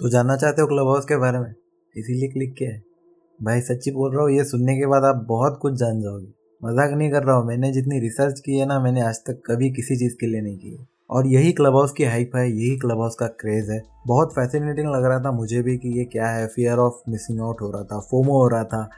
तो जानना चाहते हो क्लब हाउस के बारे में? इसीलिए क्लिक किया है। भाई, सच्ची बोल रहा हूँ, ये सुनने के बाद आप बहुत कुछ जान जाओगे। मज़ाक नहीं कर रहा हूँ, मैंने जितनी रिसर्च की है ना, मैंने आज तक कभी किसी चीज़ के लिए नहीं की है। और यही क्लब हाउस की हाइप है, यही क्लब हाउस का क्रेज़ है। बहुत फैसिनेटिंग लग रहा था मुझे भी कि ये क्या है फियर ऑफ़ मिसिंग आउट हो रहा था, फोमो हो रहा था।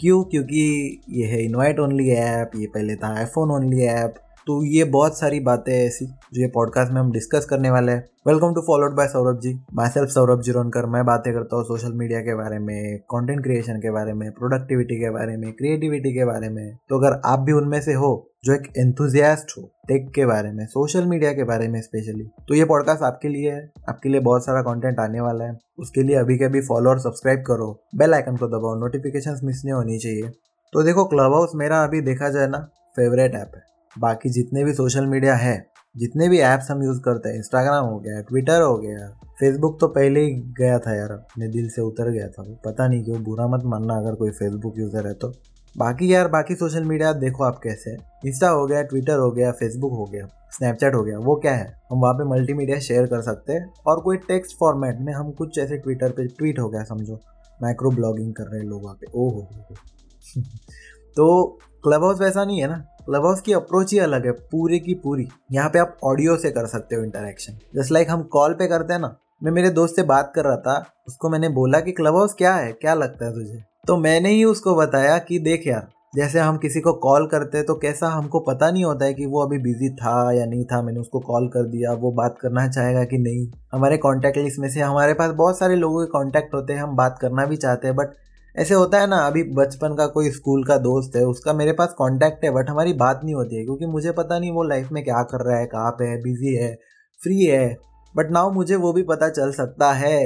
क्यों? क्योंकि ये है इनवाइट ओनली ऐप ये पहले था आईफोन ओनली ऐप तो ये बहुत सारी बातें ऐसी, जो ये पॉडकास्ट में हम डिस्कस करने वाले हैं। Welcome to followed by Saurabh ji. Myself Saurabh ji Ronkar मैं बातें करता हूँ सोशल मीडिया के बारे में कंटेंट क्रिएशन के बारे में प्रोडक्टिविटी के बारे में क्रिएटिविटी के बारे में। तो अगर आप भी उनमें से हो, जो एक एंथुजियास्ट हो टेक के बारे में सोशल मीडिया के बारे में स्पेशली तो ये पॉडकास्ट आपके लिए है। आपके लिए बहुत सारा कंटेंट आने वाला है। उसके लिए अभी के अभी फॉलो और सब्सक्राइब करो। बेल आइकन को दबाओ। नोटिफिकेशन मिस नहीं होनी चाहिए। तो देखो क्लब हाउस मेरा अभी देखा जाए ना फेवरेट ऐप है। बाकी जितने भी सोशल मीडिया है, जितने भी ऐप्स हम यूज़ करते हैं इंस्टाग्राम हो गया ट्विटर हो गया फेसबुक तो पहले ही गया था यार, अपने दिल से उतर गया था। पता नहीं क्यों, बुरा मत मानना अगर कोई फेसबुक यूज़र है तो। बाकी यार, बाकी सोशल मीडिया देखो आप कैसे इंस्टा हो गया ट्विटर हो गया फेसबुक हो गया स्नैपचैट हो गया, वो क्या है? हम वहाँ पे मल्टीमीडिया शेयर कर सकते हैं और कोई टेक्स्ट फॉर्मेट में हम कुछ ऐसे ट्विटर पे ट्वीट हो गया, समझो। माइक्रो ब्लॉगिंग कर रहे हैं लोग वहाँ पे ओ हो तो क्लब हाउस वैसा नहीं है ना? हाउस की अप्रोच ही अलग है, पूरी की पूरी। यहाँ पे आप ऑडियो से कर सकते हो इंटरेक्शन जस्ट लाइक हम कॉल पे करते हैं ना, मैं मेरे दोस्त से बात कर रहा था, उसको मैंने बोला कि क्लब हाउस क्या है? क्या लगता है तुझे? तो मैंने ही उसको बताया कि, देख यार, जैसे हम किसी को कॉल करते हैं तो कैसा हमको पता नहीं होता है कि वो अभी बिज़ी था या नहीं था। मैंने उसको कॉल कर दिया, वो बात करना चाहेगा कि नहीं। हमारे कॉन्टैक्ट लिस्ट में से हमारे पास बहुत सारे लोगों के कॉन्टैक्ट होते हैं, हम बात करना भी चाहते हैं बट ऐसे होता है ना, अभी बचपन का कोई स्कूल का दोस्त है, उसका मेरे पास कांटेक्ट है बट हमारी बात नहीं होती है, क्योंकि मुझे पता नहीं वो लाइफ में क्या कर रहा है, कहाँ पे है बिज़ी है फ्री है बट नाउ मुझे वो भी पता चल सकता है।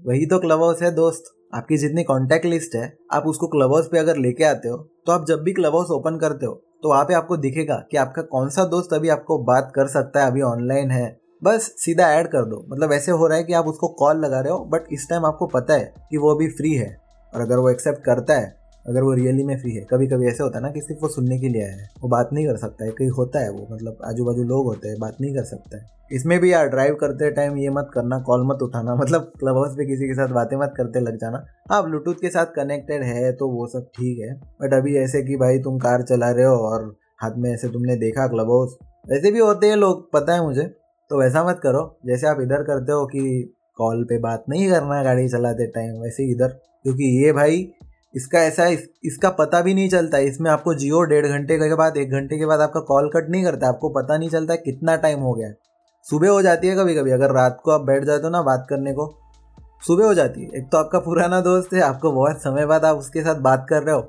वही तो क्लब हाउस है दोस्त। आपकी जितनी कॉन्टैक्ट लिस्ट है, आप उसको क्लब हाउस पे अगर लेके आते हो तो आप जब भी क्लब हाउस ओपन करते हो तो वहाँ पे आपको दिखेगा कि आपका कौन सा दोस्त अभी आपको बात कर सकता है, अभी ऑनलाइन है। बस सीधा ऐड कर दो। मतलब ऐसे हो रहा है कि आप उसको कॉल लगा रहे हो बट इस टाइम आपको पता है कि वो अभी फ्री है। और अगर वो एक्सेप्ट करता है, अगर वो रियली में फ्री है कभी कभी ऐसे होता है ना कि सिर्फ़ वो सुनने के लिए आया है, वो बात नहीं कर सकता है कहीं होता है वो मतलब आजू बाजू लोग होते हैं, बात नहीं कर सकता है। इसमें भी यार ड्राइव करते टाइम ये मत करना कॉल मत उठाना मतलब क्लब हाउस पे किसी के साथ बातें मत करते लग जाना। हाँ ब्लूटूथ के साथ कनेक्टेड है तो वो सब ठीक है बट अभी ऐसे कि भाई तुम कार चला रहे हो और हाथ में ऐसे तुमने देखा क्लब हाउस वैसे भी होते हैं लोग, पता है मुझे तो वैसा मत करो। जैसे आप इधर करते हो कि कॉल पे बात नहीं करना गाड़ी चलाते टाइम वैसे इधर। क्योंकि ये भाई इसका ऐसा इस, इसका पता भी नहीं चलता इसमें आपको जियो डेढ़ घंटे के बाद एक घंटे के बाद आपका कॉल कट नहीं करता आपको पता नहीं चलता कितना टाइम हो गया सुबह हो जाती है कभी कभी अगर रात को आप बैठ जाते हो ना बात करने को सुबह हो जाती है। एक तो आपका पुराना दोस्त है आपको बहुत समय बाद आप उसके साथ बात कर रहे हो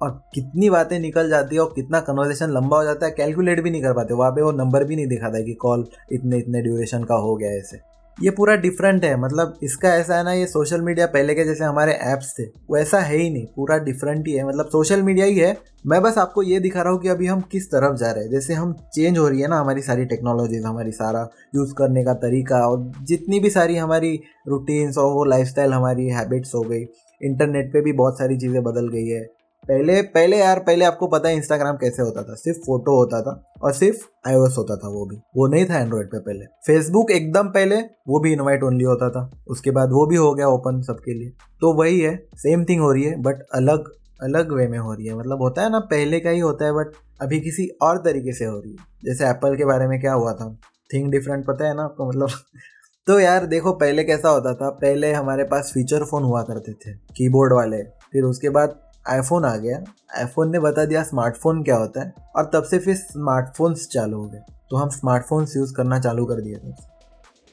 और कितनी बातें निकल जाती है और कितना कन्वर्सेशन लंबा हो जाता है कैलकुलेट भी नहीं कर पाते। वहाँ पे वो नंबर भी नहीं दिखाता है कि कॉल इतने इतने ड्यूरेशन का हो गया ऐसे। ये पूरा डिफरेंट है। मतलब इसका ऐसा है ना, ये सोशल मीडिया पहले के जैसे हमारे ऐप्स थे वैसा है ही नहीं। पूरा डिफरेंट ही है। मतलब सोशल मीडिया ही है। मैं बस आपको ये दिखा रहा हूँ कि अभी हम किस तरफ़ जा रहे हैं। जैसे हम चेंज हो रही है ना हमारी सारी टेक्नोलॉजीज़ हमारी सारा यूज़ करने का तरीका और जितनी भी सारी हमारी रूटीन्स और वो लाइफ हमारी हैबिट्स हो गई। इंटरनेट पे भी बहुत सारी चीज़ें बदल गई है। पहले पहले यार, पहले आपको पता है इंस्टाग्राम कैसे होता था। सिर्फ़ फ़ोटो होता था और सिर्फ़ आईओएस होता था वो भी। वो नहीं था एंड्रॉइड पे पहले। फेसबुक एकदम पहले, वो भी इनवाइट ओनली होता था। उसके बाद वो भी हो गया ओपन सबके लिए। तो वही है सेम थिंग हो रही है बट अलग अलग वे में हो रही है। मतलब होता है ना, पहले का ही होता है बट अभी किसी और तरीके से हो रही है। जैसे एप्पल के बारे में क्या हुआ था? थिंग डिफरेंट पता है ना आपको मतलब तो यार देखो, पहले कैसा होता था? पहले हमारे पास फीचर फ़ोन हुआ करते थे कीबोर्ड वाले। फिर उसके बाद आईफोन आ गया। आईफोन ने बता दिया स्मार्टफ़ोन क्या होता है और तब से फिर स्मार्टफोन्स चालू हो गए। तो हम स्मार्टफोन्स यूज़ करना चालू कर दिए थे।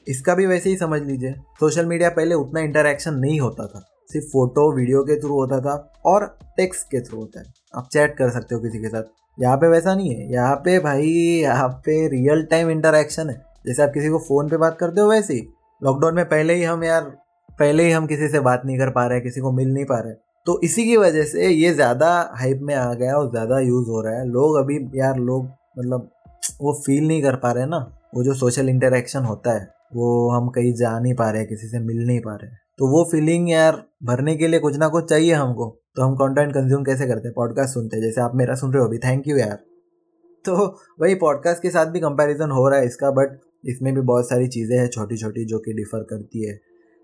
इसका भी वैसे ही समझ लीजिए सोशल मीडिया पहले उतना इंटरेक्शन नहीं होता था। सिर्फ़ फ़ोटो वीडियो के थ्रू होता था और टेक्स्ट के थ्रू होता है। आप चैट कर सकते हो किसी के साथ। यहाँ पे वैसा नहीं है। यहाँ पे भाई, यहाँ पे रियल टाइम इंटरेक्शन है। जैसे आप किसी को फ़ोन पे बात करते हो वैसे ही। लॉकडाउन में पहले ही हम यार, पहले ही हम किसी से बात नहीं कर पा रहे किसी को मिल नहीं पा रहे तो इसी की वजह से ये ज़्यादा हाइप में आ गया और ज़्यादा यूज़ हो रहा है। लोग अभी यार, लोग मतलब वो फील नहीं कर पा रहे ना। वो जो सोशल इंटरेक्शन होता है, वो हम कहीं जा नहीं पा रहे, किसी से मिल नहीं पा रहे। तो वो फीलिंग यार भरने के लिए कुछ ना कुछ चाहिए हमको। तो हम कंटेंट कंज्यूम कैसे करते हैं? पॉडकास्ट सुनते हैं, जैसे आप मेरा सुन रहे हो अभी। थैंक यू यार। तो वही पॉडकास्ट के साथ भी कंपैरिजन हो रहा है इसका बट इसमें भी बहुत सारी चीज़ें हैं छोटी छोटी जो कि डिफ़र करती है।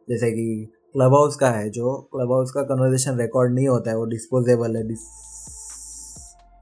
जैसे कि क्लब हाउस का है, जो क्लब हाउस का कन्वर्जेशन रिकॉर्ड नहीं होता है, वो डिस्पोजेबल है डिस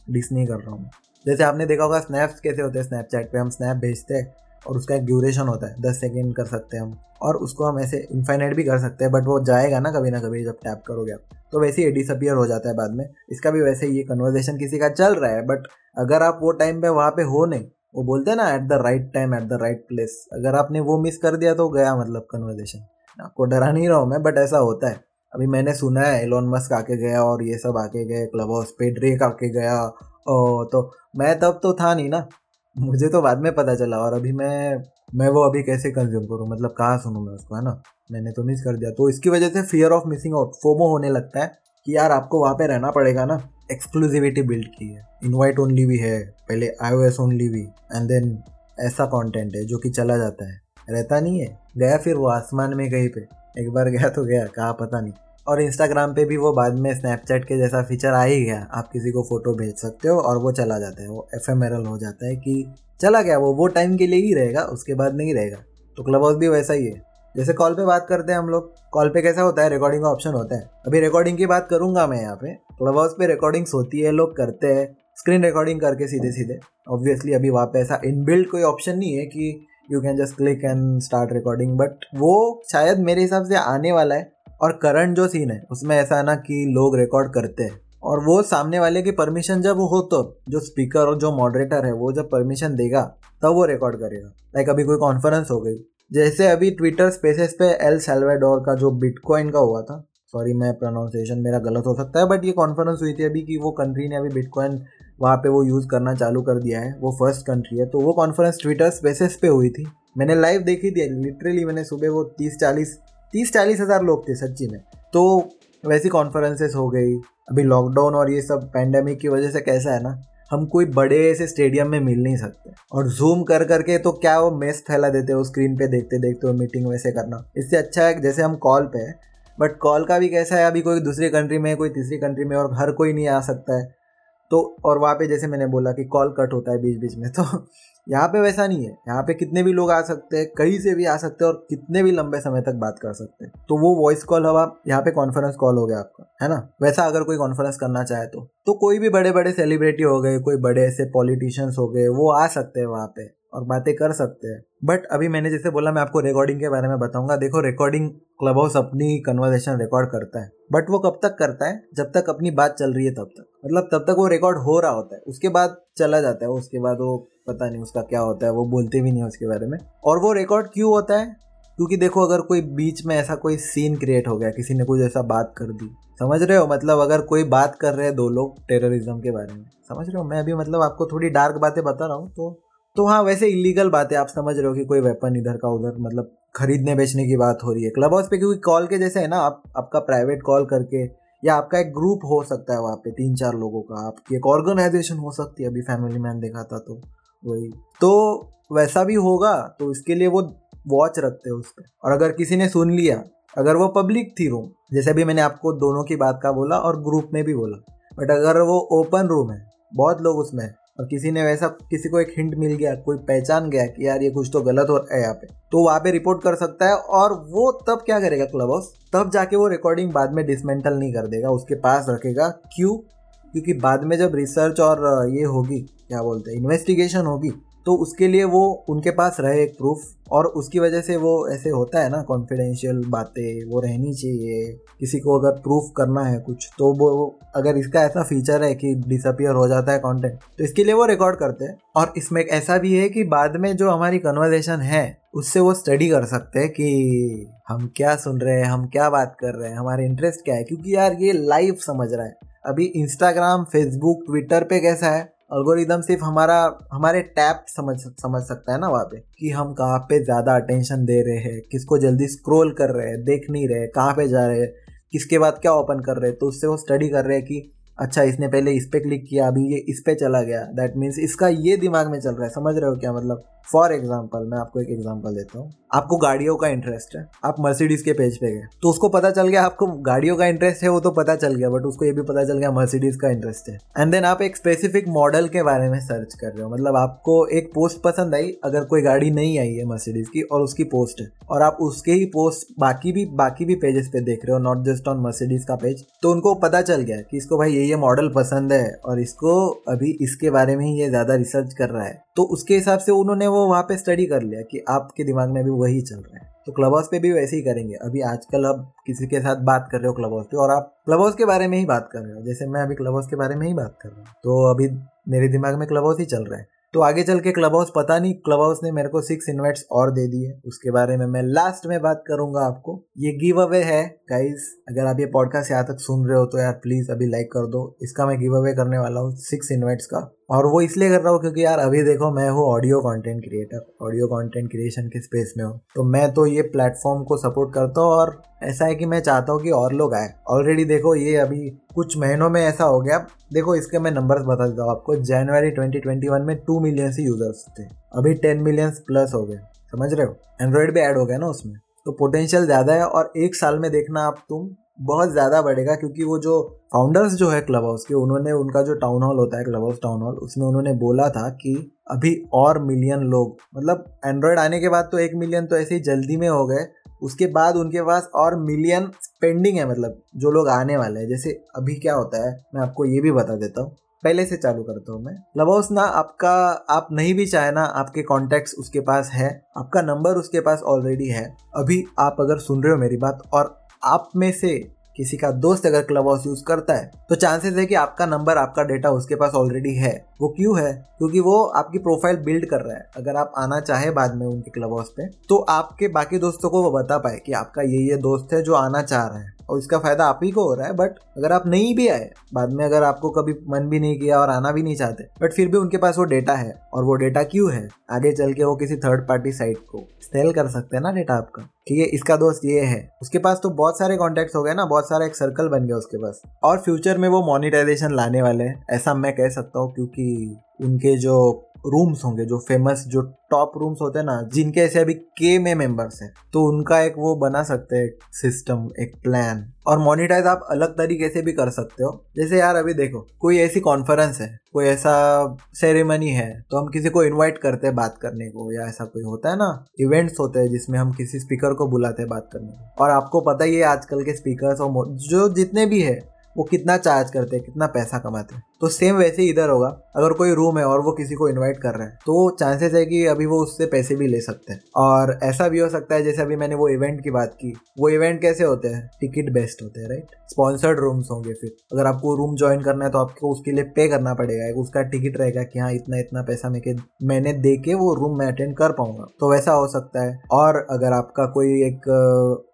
डिस नहीं कर रहा हूँ जैसे आपने देखा होगा स्नैप्स कैसे होते हैं स्नैपचैट पे, हम स्नैप भेजते हैं और उसका एक ड्यूरेशन होता है, दस सेकेंड कर सकते हैं हम। और उसको हम ऐसे इन्फाइनाइट भी कर सकते हैं बट वो जाएगा ना कभी ना कभी जब टैप करोगे आप। तो वैसे ही डिसअपियर हो जाता है बाद में। इसका भी वैसे ही ये कन्वर्जेशन किसी का चल रहा है बट अगर आप वो टाइम पे वहाँ पे हो नहीं, वो बोलते हैं ना at the right time at the right place अगर आपने वो मिस कर दिया तो गया मतलब कन्वर्जेशन आपको डरा नहीं रहा हूँ मैं बट ऐसा होता है। अभी मैंने सुना है एलोन मस्क आके गया और ये सब आके गए क्लब हाउस पे ड्रेक आके गया। ओ तो मैं तब तो था नहीं ना। मुझे तो बाद में पता चला और अभी मैं मैं वो अभी कैसे कंज्यूम करूँ? मतलब कहाँ सुनूँ मैं उसको, है ना? मैंने तो मिस कर दिया। तो इसकी वजह से fear of missing out FOMO होने लगता है कि यार आपको वहाँ पे रहना पड़ेगा ना। एक्सक्लूसिविटी बिल्ड की है। इनवाइट ओनली भी है, पहले आईओएस ओनली भी एंड देन ऐसा कंटेंट है जो कि चला जाता है। रहता नहीं है। गया फिर वो आसमान में कहीं पे। एक बार गया तो गया, कहा पता नहीं। और इंस्टाग्राम पे भी वो बाद में स्नैपचैट के जैसा फीचर आ ही गया। आप किसी को फ़ोटो भेज सकते हो और वो चला जाता है। वो एफ़ हो जाता है कि चला गया, वो वो टाइम के लिए ही रहेगा, उसके बाद नहीं रहेगा। तो क्लब हाउस भी वैसा ही है। जैसे कॉल पे बात करते हैं हम लोग कॉल पे कैसा होता है? रिकॉर्डिंग का ऑप्शन होता है। अभी रिकॉर्डिंग की बात करूँगा मैं यहाँ पे। क्लब हाउस पे रिकॉर्डिंग्स होती है, लोग करते हैं। स्क्रीन रिकॉर्डिंग करके सीधे सीधे ऑब्वियसली अभी वहाँ पे ऐसा इनबिल्ड कोई ऑप्शन नहीं है कि you can just click and start recording but वो शायद मेरे हिसाब से आने वाला है और करंट जो सीन है, उसमें ऐसा है ना कि लोग रिकॉर्ड करते हैं। और वो सामने वाले की परमिशन जब हो तो जो स्पीकर और जो मॉडरेटर है, वो जब परमिशन देगा, तब वो रिकॉर्ड करेगा। लाइक अभी कोई कॉन्फ्रेंस हो गई। जैसे अभी ट्विटर स्पेसेस पे एल सेल्वेडोर का जो बिटकॉइन का हुआ था सॉरी मैं प्रोनाउंसिएशन मेरा गलत हो सकता है बट ये कॉन्फ्रेंस हुई थी अभी कि वो कंट्री ने अभी बिटकॉइन वहाँ पे वो यूज़ करना चालू कर दिया है, वो फ़र्स्ट कंट्री है। तो वो कॉन्फ्रेंस ट्विटर स्पेसेस पे हुई थी। मैंने लाइव देखी थी लिटरली मैंने सुबह वो तीस चालीस तीस चालीस हज़ार लोग थे सच्ची में। तो वैसी कॉन्फ्रेंसेस हो गई। अभी लॉकडाउन और ये सब पैंडमिक की वजह से कैसा है ना, हम कोई बड़े से स्टेडियम में मिल नहीं सकते। और जूम कर करके तो क्या वो मेस फैला देते हो स्क्रीन पे देखते देखते हो मीटिंग वैसे करना। इससे अच्छा है जैसे हम कॉल पे है बट कॉल का भी कैसा है, अभी कोई दूसरी कंट्री में, कोई तीसरी कंट्री में और हर कोई नहीं आ सकता है। तो और वहाँ पे जैसे मैंने बोला कि कॉल कट होता है बीच बीच में तो यहाँ पे वैसा नहीं है। यहाँ पे कितने भी लोग आ सकते हैं, कहीं से भी आ सकते हैं और कितने भी लंबे समय तक बात कर सकते हैं। तो वो वॉइस कॉल हवा, यहाँ पे कॉन्फ्रेंस कॉल हो गया आपका, है ना? वैसा अगर कोई कॉन्फ्रेंस करना चाहे तो। तो कोई भी बड़े बड़े सेलिब्रिटी हो गए, कोई बड़े ऐसे पॉलिटिशियंस हो गए, वो आ सकते हैं वहाँ पे। और बातें कर सकते हैं। बट अभी मैंने जैसे बोला, मैं आपको रिकॉर्डिंग के बारे में बताऊँगा। देखो रिकॉर्डिंग क्लब हाउस अपनी कन्वर्सेशन रिकॉर्ड करता है। बट वो कब तक करता है? जब तक अपनी बात चल रही है तब तक। मतलब तब तक वो रिकॉर्ड हो रहा होता है। उसके बाद चला जाता है। उसके बाद वो पता नहीं उसका क्या होता है, वो बोलते भी नहीं उसके बारे में। और वो रिकॉर्ड क्यों होता है? क्योंकि देखो, अगर कोई बीच में ऐसा कोई सीन क्रिएट हो गया, किसी ने कुछ ऐसा बात कर दी। समझ रहे हो? मतलब अगर कोई बात कर रहे हैं दो लोग टेररिज्म के बारे में। समझ रहे हो? मैं अभी मतलब आपको थोड़ी डार्क बातें बता रहा हूँ तो तो हाँ वैसे इलीगल बात है, आप समझ रहे हो कि कोई वेपन इधर का उधर मतलब खरीदने बेचने की बात हो रही है। क्लब हाउस पे क्योंकि कॉल के जैसे है ना, आप, आपका प्राइवेट कॉल करके या आपका एक ग्रुप हो सकता है वहाँ पे तीन चार लोगों का आपकी एक ऑर्गेनाइजेशन हो सकती है। अभी फैमिली मैन देखा था तो वही। तो वैसा भी होगा तो इसके लिए वो वॉच रखते हैं उस पर और अगर किसी ने सुन लिया, अगर वो पब्लिक थी रूम जैसे अभी मैंने आपको दोनों की बात का बोला और ग्रुप में भी बोला बट अगर वो ओपन रूम है, बहुत लोग उसमें और किसी ने वैसा किसी को एक हिंट मिल गया, कोई पहचान गया कि यार ये कुछ तो गलत हो रहा है यहाँ पे तो वहाँ पे रिपोर्ट कर सकता है और वो तब क्या करेगा क्लब हाउस तब जाके वो रिकॉर्डिंग बाद में डिसमेंटल नहीं कर देगा, उसके पास रखेगा क्यों क्योंकि बाद में जब रिसर्च और ये होगी, क्या बोलते हैं इन्वेस्टिगेशन होगी तो उसके लिए वो उनके पास रहे एक प्रूफ और उसकी वजह से वो ऐसे होता है ना कॉन्फिडेंशियल बातें, वो रहनी चाहिए, किसी को अगर प्रूफ करना है कुछ तो वो, अगर इसका ऐसा फीचर है कि डिसअपियर हो जाता है कंटेंट तो इसके लिए वो रिकॉर्ड करते हैं। और इसमें एक ऐसा भी है कि बाद में जो हमारी कन्वर्जेशन है, उससे वो स्टडी कर सकते हैं कि हम क्या सुन रहे हैं, हम क्या बात कर रहे हैं, हमारे इंटरेस्ट क्या है, क्योंकि यार ये लाइव समझ रहा है। अभी इंस्टाग्राम फेसबुक ट्विटर पे कैसा है अल्गोरिदम सिर्फ़ हमारा, हमारे टैप समझ समझ सकता है ना वहाँ पे, कि हम कहाँ पे ज़्यादा अटेंशन दे रहे हैं, किसको जल्दी स्क्रोल कर रहे हैं, देख नहीं रहे, कहाँ पे जा रहे हैं, किसके बाद क्या ओपन कर रहे हैं तो उससे वो स्टडी कर रहे हैं कि अच्छा इसने पहले इस पर क्लिक किया, अभी ये इस पर चला गया। दैट मीन्स इसका ये दिमाग में चल रहा है। समझ रहे हो क्या मतलब? फॉर एग्ज़ाम्पल मैं आपको एक एग्ज़ाम्पल देता हूँ। आपको गाड़ियों का इंटरेस्ट है। आप मर्सिडीज के पेज पे गए। तो उसको पता चल गया, आपको गाड़ियों का इंटरेस्ट है, वो तो पता चल गया बट उसको ये भी पता चल गया मर्सिडीज का इंटरेस्ट है। एंड देन आप एक स्पेसिफिक मॉडल के बारे में सर्च कर रहे हो। मतलब आपको एक पोस्ट पसंद आई, अगर कोई गाड़ी नहीं आई है मर्सिडीज की, और उसकी पोस्ट है। और आप उसके ही पोस्ट बाकी भी बाकी भी पेजेस पे देख रहे हो नॉट जस्ट ऑन मर्सिडीज का पेज तो उनको पता चल गया कि इसको भाई ये मॉडल पसंद है और इसको अभी इसके बारे में ही ये ज़्यादा रिसर्च कर रहा है। तो उसके हिसाब से उन्होंने वो वहाँ पे स्टडी कर लिया कि आपके दिमाग में भी वही चल रहा है। तो क्लब हाउस पे भी वैसे ही करेंगे। अभी आजकल अब किसी के साथ बात कर रहे हो क्लब हाउस पे और आप क्लब हाउस के बारे में ही बात कर रहे हो। जैसे मैं अभी क्लब हाउस के बारे में ही बात कर रहा हूँ। तो अभी मेरे दिमाग में क्लब हाउस ही चल रहा है। तो आगे चल के क्लब हाउस पता नहीं क्लब हाउस ने मेरे को सिक्स इन्वाइट्स और दे दिए उसके बारे में मैं लास्ट में बात करूँगा आपको। ये गिव अवे है गाइज़ अगर आप ये पॉडकास्ट यहाँ तक सुन रहे हो तो यार प्लीज़ अभी लाइक कर दो। इसका मैं गिव अवे करने वाला हूँ सिक्स इन्वाइट्स का। और वो इसलिए कर रहा हूँ क्योंकि यार अभी देखो मैं हूँ audio content creator audio content creation के स्पेस में हूँ। तो मैं तो ये प्लेटफॉर्म को सपोर्ट करता हूँ और ऐसा है कि मैं चाहता हूँ कि और लोग आए। ऑलरेडी देखो ये अभी कुछ महीनों में ऐसा हो गया। देखो इसके मैं नंबर्स बता देता हूँ आपको। जनवरी 2021 में टू मिलियन से यूज़र्स थे। अभी टेन मिलियन प्लस हो गए। समझ रहे हो? एंड्रॉयड भी ऐड हो गया ना उसमें। तो पोटेंशियल ज़्यादा है और एक साल में देखना आप तुम बहुत ज़्यादा बढ़ेगा क्योंकि वो जो फाउंडर्स जो है क्लब हाउस के, उन्होंने उनका जो टाउन हॉल होता है क्लब हाउस टाउन हॉल उसमें उन्होंने बोला था कि अभी और मिलियन लोग मतलब एंड्रॉयड आने के बाद तो एक मिलियन तो ऐसे ही जल्दी में हो गए, उसके बाद उनके पास और मिलियन पेंडिंग है मतलब जो लोग आने वाले हैं। जैसे अभी क्या होता है, मैं आपको ये भी बता देता हूँ, पहले से चालू करता हूँ मैं। क्लब हाउस ना आपका, आप नहीं भी चाहे ना, आपके कॉन्टेक्ट उसके पास है, आपका नंबर उसके पास ऑलरेडी है। अभी आप अगर सुन रहे हो मेरी बात और आप में से किसी का दोस्त अगर क्लब हाउस यूज़ करता है तो चांसेस है कि आपका नंबर आपका डेटा उसके पास ऑलरेडी है। वो क्यों है? क्योंकि वो आपकी प्रोफ़ाइल बिल्ड कर रहा है। अगर आप आना चाहे बाद में उनके क्लब हाउस पे तो आपके बाकी दोस्तों को वो बता पाए कि आपका ये ये दोस्त है जो आना चाह रहे है। और इसका फ़ायदा आप ही को हो रहा है बट अगर आप नहीं भी आए, बाद में अगर आपको कभी मन भी नहीं किया और आना भी नहीं चाहते बट फिर भी उनके पास वो डेटा है और वो डेटा क्यों है? आगे चल के वो किसी थर्ड पार्टी साइट को सेल कर सकते हैं ना डेटा आपका। ठीक है, इसका दोस्त ये है। उसके पास तो बहुत सारे कॉन्टेक्ट हो गए ना, बहुत सारा एक सर्कल बन गया उसके पास। और फ्यूचर में वो मोनिटाइजेशन लाने वाले हैं, ऐसा मैं कह सकता हूँ, क्योंकि उनके जो रूम्स होंगे, जो फ़ेमस जो टॉप रूम्स होते हैं ना, जिनके ऐसे अभी के में मेंबर्स हैं तो उनका एक वो बना सकते हैं सिस्टम एक प्लान और मोनिटाइज आप अलग तरीके से भी कर सकते हो. जैसे यार अभी देखो, कोई ऐसी कॉन्फ्रेंस है, कोई ऐसा सेरेमनी है तो हम किसी को इनवाइट करते हैं बात करने को, या ऐसा कोई होता है ना इवेंट्स होते हैं जिसमें हम किसी स्पीकर को बुलाते हैं बात करने को. और आपको पता ही है आजकल के स्पीकर और जो जितने भी है, वो कितना चार्ज करते हैं, कितना पैसा कमाते हैं. तो सेम वैसे ही इधर होगा। अगर कोई रूम है और वो किसी को इनवाइट कर रहा है तो चांसेस है कि अभी वो उससे पैसे भी ले सकते हैं। और ऐसा भी हो सकता है, जैसे अभी मैंने वो इवेंट की बात की। वो इवेंट कैसे होते हैं? टिकट बेस्ट होते हैं राइट स्पॉन्सर्ड रूम्स होंगे फिर। अगर आपको रूम ज्वाइन करना है तो आपको उसके लिए पे करना पड़ेगा। उसका टिकट रहेगा कि हाँ इतना इतना पैसा मैं मैंने दे के वो रूम में अटेंड कर पाऊँगा। तो वैसा हो सकता है। और अगर आपका कोई एक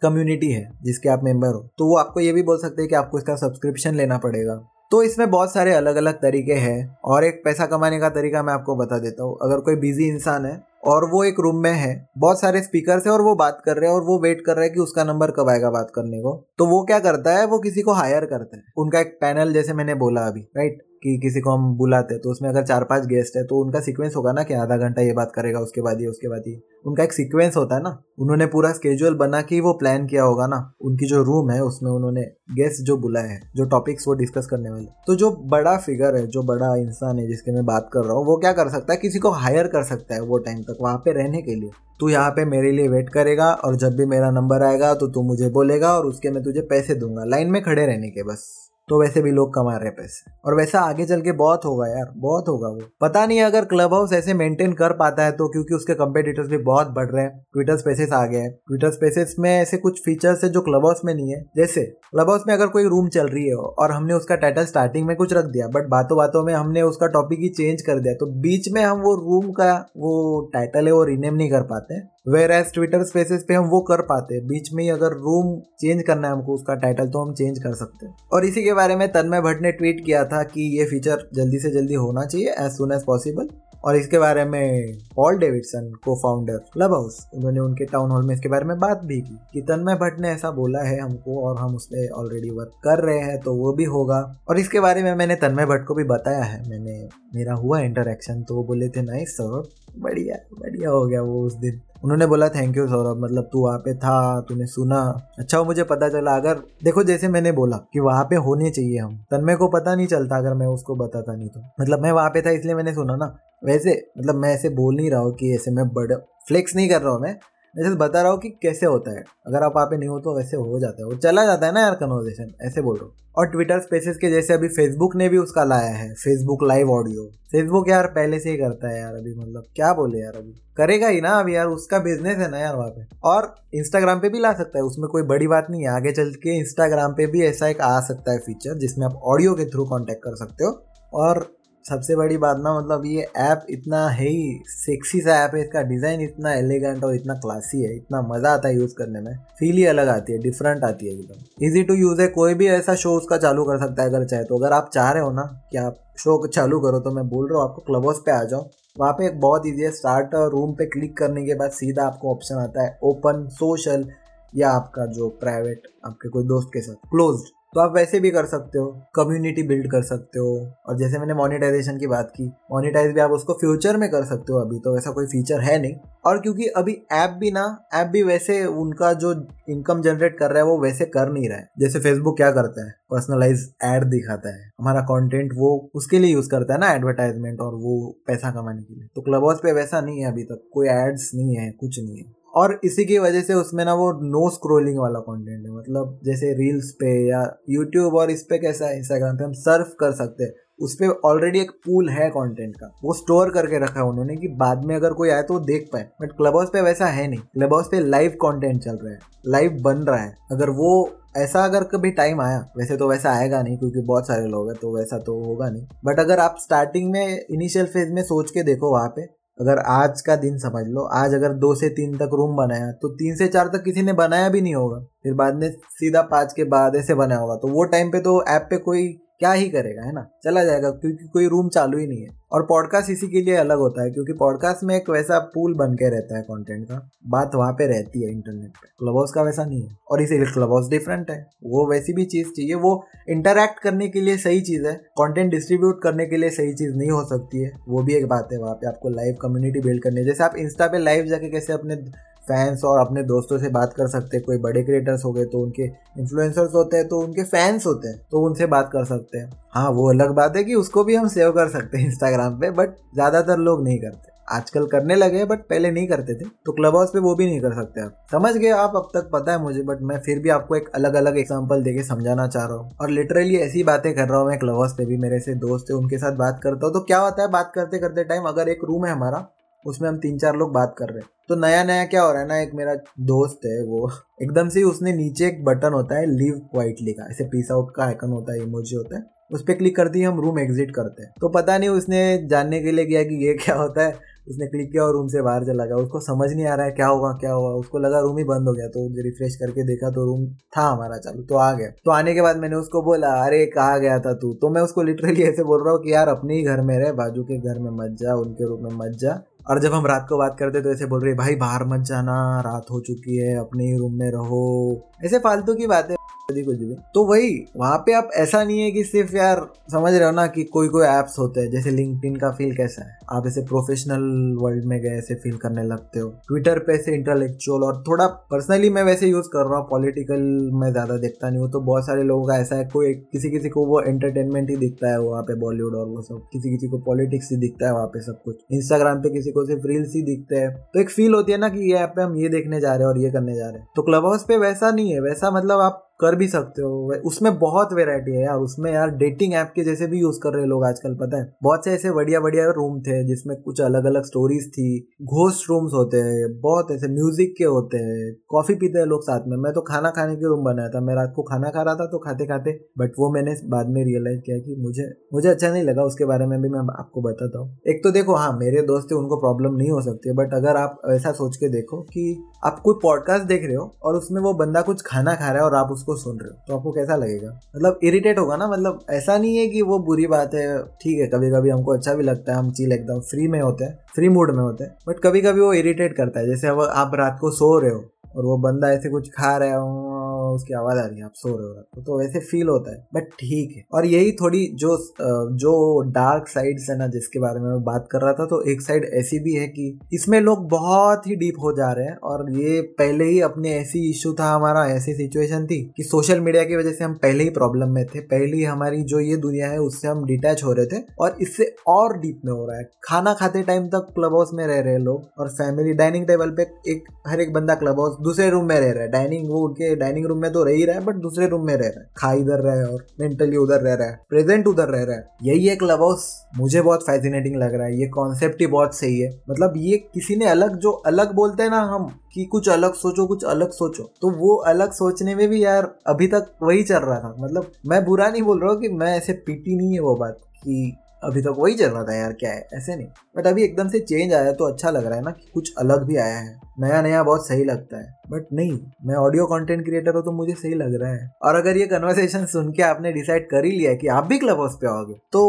कम्युनिटी है, जिसके आप मेंबर हो तो वो आपको ये भी बोल सकते हैं कि आपको इसका सब्सक्रिप्शन लेना पड़ेगा। तो इसमें बहुत सारे अलग अलग तरीके हैं और एक पैसा कमाने का तरीका मैं आपको बता देता हूँ। अगर कोई बिज़ी इंसान है और वो एक रूम में है, बहुत सारे स्पीकर है और वो बात कर रहे हैं और वो वेट कर रहे हैं कि उसका नंबर कब आएगा बात करने को तो वो क्या करता है? वो किसी को हायर करता है। उनका एक पैनल जैसे मैंने बोला अभी राइट कि किसी को हम बुलाते हैं तो उसमें अगर चार पाँच गेस्ट है तो उनका सीक्वेंस होगा ना कि आधा घंटा ये बात करेगा, उसके बाद ये, उसके बाद ये। उनका एक सीक्वेंस होता है ना, उन्होंने पूरा स्केड्यूल बना के वो प्लान किया होगा ना, उनकी जो रूम है, उसमें उन्होंने गेस्ट जो बुलाए हैं, जो टॉपिक्स वो डिस्कस करने वाले। तो जो बड़ा फिगर है, जो बड़ा इंसान है, जिसके मैं बात कर रहा हूँ, वो क्या कर सकता है, किसी को हायर कर सकता है वो टाइम तक, वहाँ पे रहने के लिए। तू यहाँ पे मेरे लिए वेट करेगा, और जब भी मेरा नंबर आएगा तो तू मुझे बोलेगा, और उसके मैं तुझे पैसे दूँगा। लाइन में खड़े रहने के, बस। तो वैसे भी लोग कमा रहे पैसे। और वैसा आगे चल के बहुत होगा यार, बहुत होगा वो। पता नहीं अगर क्लब हाउस ऐसे मेंटेन कर पाता है तो क्योंकि उसके कंपेटिटर्स भी बहुत बढ़ रहे हैं ट्विटर स्पेसेस आ गए हैं। ट्विटर स्पेसेस में ऐसे कुछ फीचर्स है जो क्लब हाउस में नहीं है। जैसे क्लब हाउस में अगर कोई रूम चल रही है और हमने उसका टाइटल स्टार्टिंग में कुछ रख दिया बट बातों बातों में हमने उसका टॉपिक ही चेंज कर दिया तो बीच में हम वो रूम का वो टाइटल है वो रिनेम नहीं कर पाते वेर एज ट्विटर स्पेसिस पे हम वो कर पाते हैं। बीच में ही अगर रूम चेंज करना है हमको उसका टाइटल तो हम चेंज कर सकते हैं। और इसी के बारे में तन्मय भट्ट ने ट्वीट किया था कि ये फीचर जल्दी से जल्दी होना चाहिए एज सुन एज पॉसिबल और इसके बारे में पॉल डेविडसन को फाउंडर क्लब हाउस उन्होंने उनके टाउन हॉल में इसके बारे में बात भी की कि तन्मय भट्ट ने ऐसा बोला है हमको और हम उसमें ऑलरेडी वर्क कर रहे हैं तो वो भी होगा। और इसके बारे में मैंने तन्मय भट्ट को भी बताया है। मैंने, मेरा हुआ इंटरेक्शन तो वो बोले थे नाइस सर बढ़िया बढ़िया। बढ़िया हो गया वो उस दिन? उन्होंने बोला थैंक यू सौरभ मतलब तू वहाँ पे था, तूने सुना। अच्छा वो मुझे पता चला, अगर देखो, जैसे मैंने बोला कि वहाँ पे होने चाहिए हम, तन्मय को पता नहीं चलता अगर मैं उसको बताता नहीं तो। मतलब मैं वहाँ पे था, इसलिए मैंने सुना ना। वैसे मतलब मैं ऐसे बोल नहीं रहा हूँ कि ऐसे मैं बड़ा फ्लेक्स नहीं कर रहा हूँ मैं मैं सिर्फ़ बता रहा हूँ कि कैसे होता है। अगर आप वहाँ पे नहीं हो तो वैसे हो जाता है। वो चला जाता है ना यार कन्वर्जेशन ऐसे बोल रहा हूँ। और ट्विटर स्पेसेस के जैसे अभी फेसबुक ने भी उसका लाया है। फेसबुक लाइव ऑडियो फेसबुक यार पहले से ही करता है यार अभी मतलब क्या बोले यार अभी। करेगा ही ना अभी यार, उसका बिज़नेस है ना यार वहाँ पे। और इंस्टाग्राम पे भी ला सकता है, उसमें कोई बड़ी बात नहीं है। आगे चल के इंस्टाग्राम पे भी ऐसा एक आ सकता है फीचर जिसमें आप ऑडियो के थ्रू कॉन्टेक्ट कर सकते हो। और सबसे बड़ी बात ना मतलब ये ऐप इतना है ही सेक्सी सा ऐप है, इसका डिज़ाइन इतना एलिगेंट और इतना क्लासी है, इतना मज़ा आता है यूज़ करने में। फील ही अलग आती है डिफरेंट आती है एकदम। इजी टू यूज़ है, कोई भी ऐसा शो उसका चालू कर सकता है अगर चाहे तो। अगर आप चाह रहे हो ना कि आप शो चालू करो तो मैं बोल रहा हूँ, आपको क्लब हाउस पे आ जाओ। वहाँ पे एक बहुत ईजी है स्टार्ट रूम पे क्लिक करने के बाद सीधा आपको ऑप्शन आता है ओपन सोशल या आपका जो प्राइवेट आपके कोई दोस्त के साथ। क्लोज्ड तो आप वैसे भी कर सकते हो कम्युनिटी बिल्ड कर सकते हो। और जैसे मैंने मोनिटाइजेशन की बात की मोनिटाइज भी आप उसको फ्यूचर में कर सकते हो अभी तो वैसा कोई फीचर है नहीं। और क्योंकि अभी ऐप भी ना ऐप भी वैसे उनका जो इनकम जनरेट कर रहा है, वो वैसे कर नहीं रहा है। जैसे फेसबुक क्या करता है? पर्सनलाइज एड दिखाता है। हमारा कंटेंट वो उसके लिए यूज़ करता है ना एडवर्टाइजमेंट और वो पैसा कमाने के लिए। तो क्लब हाउस पे वैसा नहीं है अभी तक, कोई एड्स नहीं है, कुछ नहीं है। और इसी की वजह से उसमें ना वो नो स्क्रोलिंग वाला कंटेंट है। मतलब जैसे रील्स पे या यूट्यूब और इस पे कैसा है इंस्टाग्राम पे हम सर्फ कर सकते हैं। उस पर ऑलरेडी एक पूल है कंटेंट का। वो स्टोर करके रखा है उन्होंने कि बाद में अगर कोई आए तो वो देख पाए। बट क्लब हाउस पे वैसा है नहीं। क्लब हाउस पे लाइव कंटेंट चल रहा है। लाइव बन रहा है। अगर वो ऐसा अगर कभी टाइम आया, वैसे तो वैसा आएगा नहीं क्योंकि बहुत सारे लोग हैं तो वैसा तो होगा नहीं। बट अगर आप स्टार्टिंग में इनिशियल फ़ेज़ में सोच के देखो वहाँ पे अगर आज का दिन समझ लो, आज अगर दो से तीन तक रूम बनाया तो तीन से चार तक किसी ने बनाया भी नहीं होगा। फिर बाद में सीधा पाँच के बाद ऐसे बनाया होगा। तो वो टाइम पे तो ऐप पे कोई क्या ही करेगा, है ना? चला जाएगा, क्योंकि कोई रूम चालू ही नहीं है। और पॉडकास्ट इसी के लिए अलग होता है, क्योंकि पॉडकास्ट में एक वैसा पूल बन के रहता है कंटेंट का। बात वहाँ पे रहती है इंटरनेट पे। क्लब हाउस का वैसा नहीं है। और इसीलिए क्लब हाउस डिफरेंट है। वो वैसी भी चीज़ चाहिए। वो इंटरैक्ट करने के लिए सही चीज़ है। कंटेंट डिस्ट्रीब्यूट करने के लिए सही चीज़ नहीं हो सकती है। वो भी एक बात है वहाँ पे आपको लाइव कम्युनिटी बिल्ड करनी है। जैसे आप इंस्टा पे लाइव जाके कैसे अपने फैंस और अपने दोस्तों से बात कर सकते हैं। कोई बड़े क्रिएटर्स हो गए तो उनके इन्फ्लुएंसर्स होते हैं तो उनके फैंस होते हैं तो उनसे बात कर सकते हैं। हाँ वो अलग बात है कि उसको भी हम सेव कर सकते हैं इंस्टाग्राम पे बट ज़्यादातर लोग नहीं करते। आजकल करने लगे बट पहले नहीं करते थे। तो क्लब हाउस पे वो भी नहीं कर सकते आप। समझ गए आप, अब तक पता है मुझे बट मैं फिर भी आपको एक अलग अलग एग्जांपल देके समझाना चाह रहा हूँ। और लिटरली ऐसी बातें कर रहा हूँ मैं क्लब हाउस पे भी, मेरे से दोस्त है, उनके साथ बात करता हूँ। तो क्या होता है, बात करते करते टाइम अगर एक रूम है हमारा उसमें हम तीन चार लोग बात कर रहे हैं। तो नया नया क्या हो रहा है ना, एक मेरा दोस्त है वो, एकदम से उसने नीचे एक बटन होता है लीव क्वाइटली का, ऐसे पीस आउट का आइकन होता है इमोजी होता है, उस पर क्लिक करती है हम रूम एग्जिट करते हैं। तो पता नहीं उसने जानने के लिए गया कि ये क्या होता है, उसने क्लिक किया और रूम से बाहर चला गया, उसको समझ नहीं आ रहा है क्या होगा क्या होगा उसको लगा रूम ही बंद हो गया तो रिफ्रेश करके देखा तो रूम था हमारा चालू तो आ गया। तो आने के बाद मैंने उसको बोला, अरे, कहा गया था तू? तो मैं उसको लिटरली ऐसे बोल रहा हूँ कि, यार, अपने ही घर में रहे, बाजू के घर में मत जा, उनके रूम में मत जा। और जब हम रात को बात करते तो ऐसे बोल रहे भाई, बाहर मत जाना, रात हो चुकी है, अपने ही रूम में रहो। ऐसे फालतू की बात है कुछ भी। तो वही, वहाँ पे आप, ऐसा नहीं है कि सिर्फ़ यार, समझ रहे हो ना कि कोई कोई एप्स होते हैं, जैसे लिंक्डइन का फील कैसा है? आप ऐसे प्रोफेशनल वर्ल्ड में गए, ऐसे फील करने लगते हो। ट्विटर पे ऐसे इंटेलेक्चुअल और थोड़ा पर्सनली मैं वैसे यूज़ कर रहा हूँ पॉलिटिकल मैं ज़्यादा देखता नहीं हूँ तो बहुत सारे लोगों का ऐसा है, कोई किसी किसी को वो एंटरटेनमेंट ही दिखता है वहाँ पे बॉलीवुड और वो सब किसी किसी को पॉलिटिक्स ही दिखता है वहाँ पे सब कुछ। इंस्टाग्राम पे किसी को सिर्फ़ रील्स ही दिखते हैं। तो एक फील होती है ना कि ये ऐप पे हम ये देखने जा रहे हैं और ये करने जा रहे हैं। तो क्लब हाउस पे वैसा नहीं है। वैसा मतलब आप कर भी सकते हो। उसमें बहुत वेरायटी है यार। उसमें यार डेटिंग ऐप के जैसे भी यूज़ कर रहे लोग आजकल, पता है? बहुत से ऐसे बढ़िया बढ़िया रूम थे जिसमें कुछ अलग अलग स्टोरीज थी। घोस्ट रूम्स होते हैं, बहुत ऐसे म्यूज़िक के होते हैं। कॉफ़ी पीते हैं लोग साथ में। मैं तो खाना खाने के रूम बनाया था। मैं रात को खाना खा रहा था तो खाते खाते बट वो मैंने बाद में रियलाइज़ किया कि मुझे मुझे अच्छा नहीं लगा। उसके बारे में भी मैं आपको बताता हूँ। एक तो देखो हाँ मेरे दोस्त है उनको प्रॉब्लम नहीं हो सकती है बट अगर आप ऐसा सोच के देखो कि आप कोई पॉडकास्ट देख रहे हो और उसमें वो बंदा कुछ खाना खा रहा है और आप उसको सुन रहे हो तो आपको कैसा लगेगा? मतलब इरिटेट होगा ना मतलब ऐसा नहीं है कि वो बुरी बात है, ठीक है कभी कभी हमको अच्छा भी लगता है, हम चील एकदम फ्री में होते हैं फ्री मूड में होते हैं बट कभी कभी वो इरिटेट करता है, जैसे अब आप रात को सो रहे हो और वो बंदा ऐसे कुछ खा रहे है उसकी आवाज़ आ रही है, आप सो रहे हो रात को। तो वैसे फील होता है बट ठीक है। और यही थोड़ी जो जो डार्क साइड्स है ना, जिसके बारे में मैं बात कर रहा था तो एक साइड ऐसी भी है कि इसमें लोग बहुत ही डीप हो जा रहे हैं, और ये पहले ही अपने ऐसी इशू था, हमारा ऐसी सिचुएशन थी कि सोशल मीडिया की वजह से हम पहले ही प्रॉब्लम में थे। पहले ही हमारी जो ये दुनिया है, उससे हम डिटैच हो रहे थे, और इससे और डीप में हो रहा है। खाना खाते टाइम तक क्लब हाउस में रह रहे लोग, और फैमिली डाइनिंग टेबल पे एक, हर एक बंदा क्लब हाउस दूसरे रूम में रह रहा है। डाइनिंग वो उनके डाइनिंग रूम में तो रह ही रहा है बट दूसरे रूम में रह रहा है। खा इधर रहा है और मेंटली उधर रह रहा है। प्रेजेंट उधर रह रहा है। यही है क्लब हाउस मुझे बहुत फैसिनेटिंग लग रहा है। ये कॉन्सेप्ट ही बहुत सही है। मतलब ये किसी ने अलग जो अलग बोलते हैं ना हम, कि कुछ अलग सोचो, कुछ अलग सोचो तो वो अलग सोचने में भी यार अभी तक वही चल रहा था। मतलब मैं बुरा नहीं बोल रहा हूँ कि मैं ऐसे पीटी नहीं है वो बात, कि अभी तक वही चल रहा था यार, क्या है? ऐसे नहीं। बट अभी एकदम से चेंज आया तो अच्छा लग रहा है ना कि कुछ अलग भी आया है। नया नया बहुत सही लगता है। बट नहीं, मैं ऑडियो कंटेंट क्रिएटर हूँ तो मुझे सही लग रहा है। और अगर ये कन्वर्सेशन सुन के आपने डिसाइड कर ही लिया कि आप भी क्लब हाउस पे आओगे तो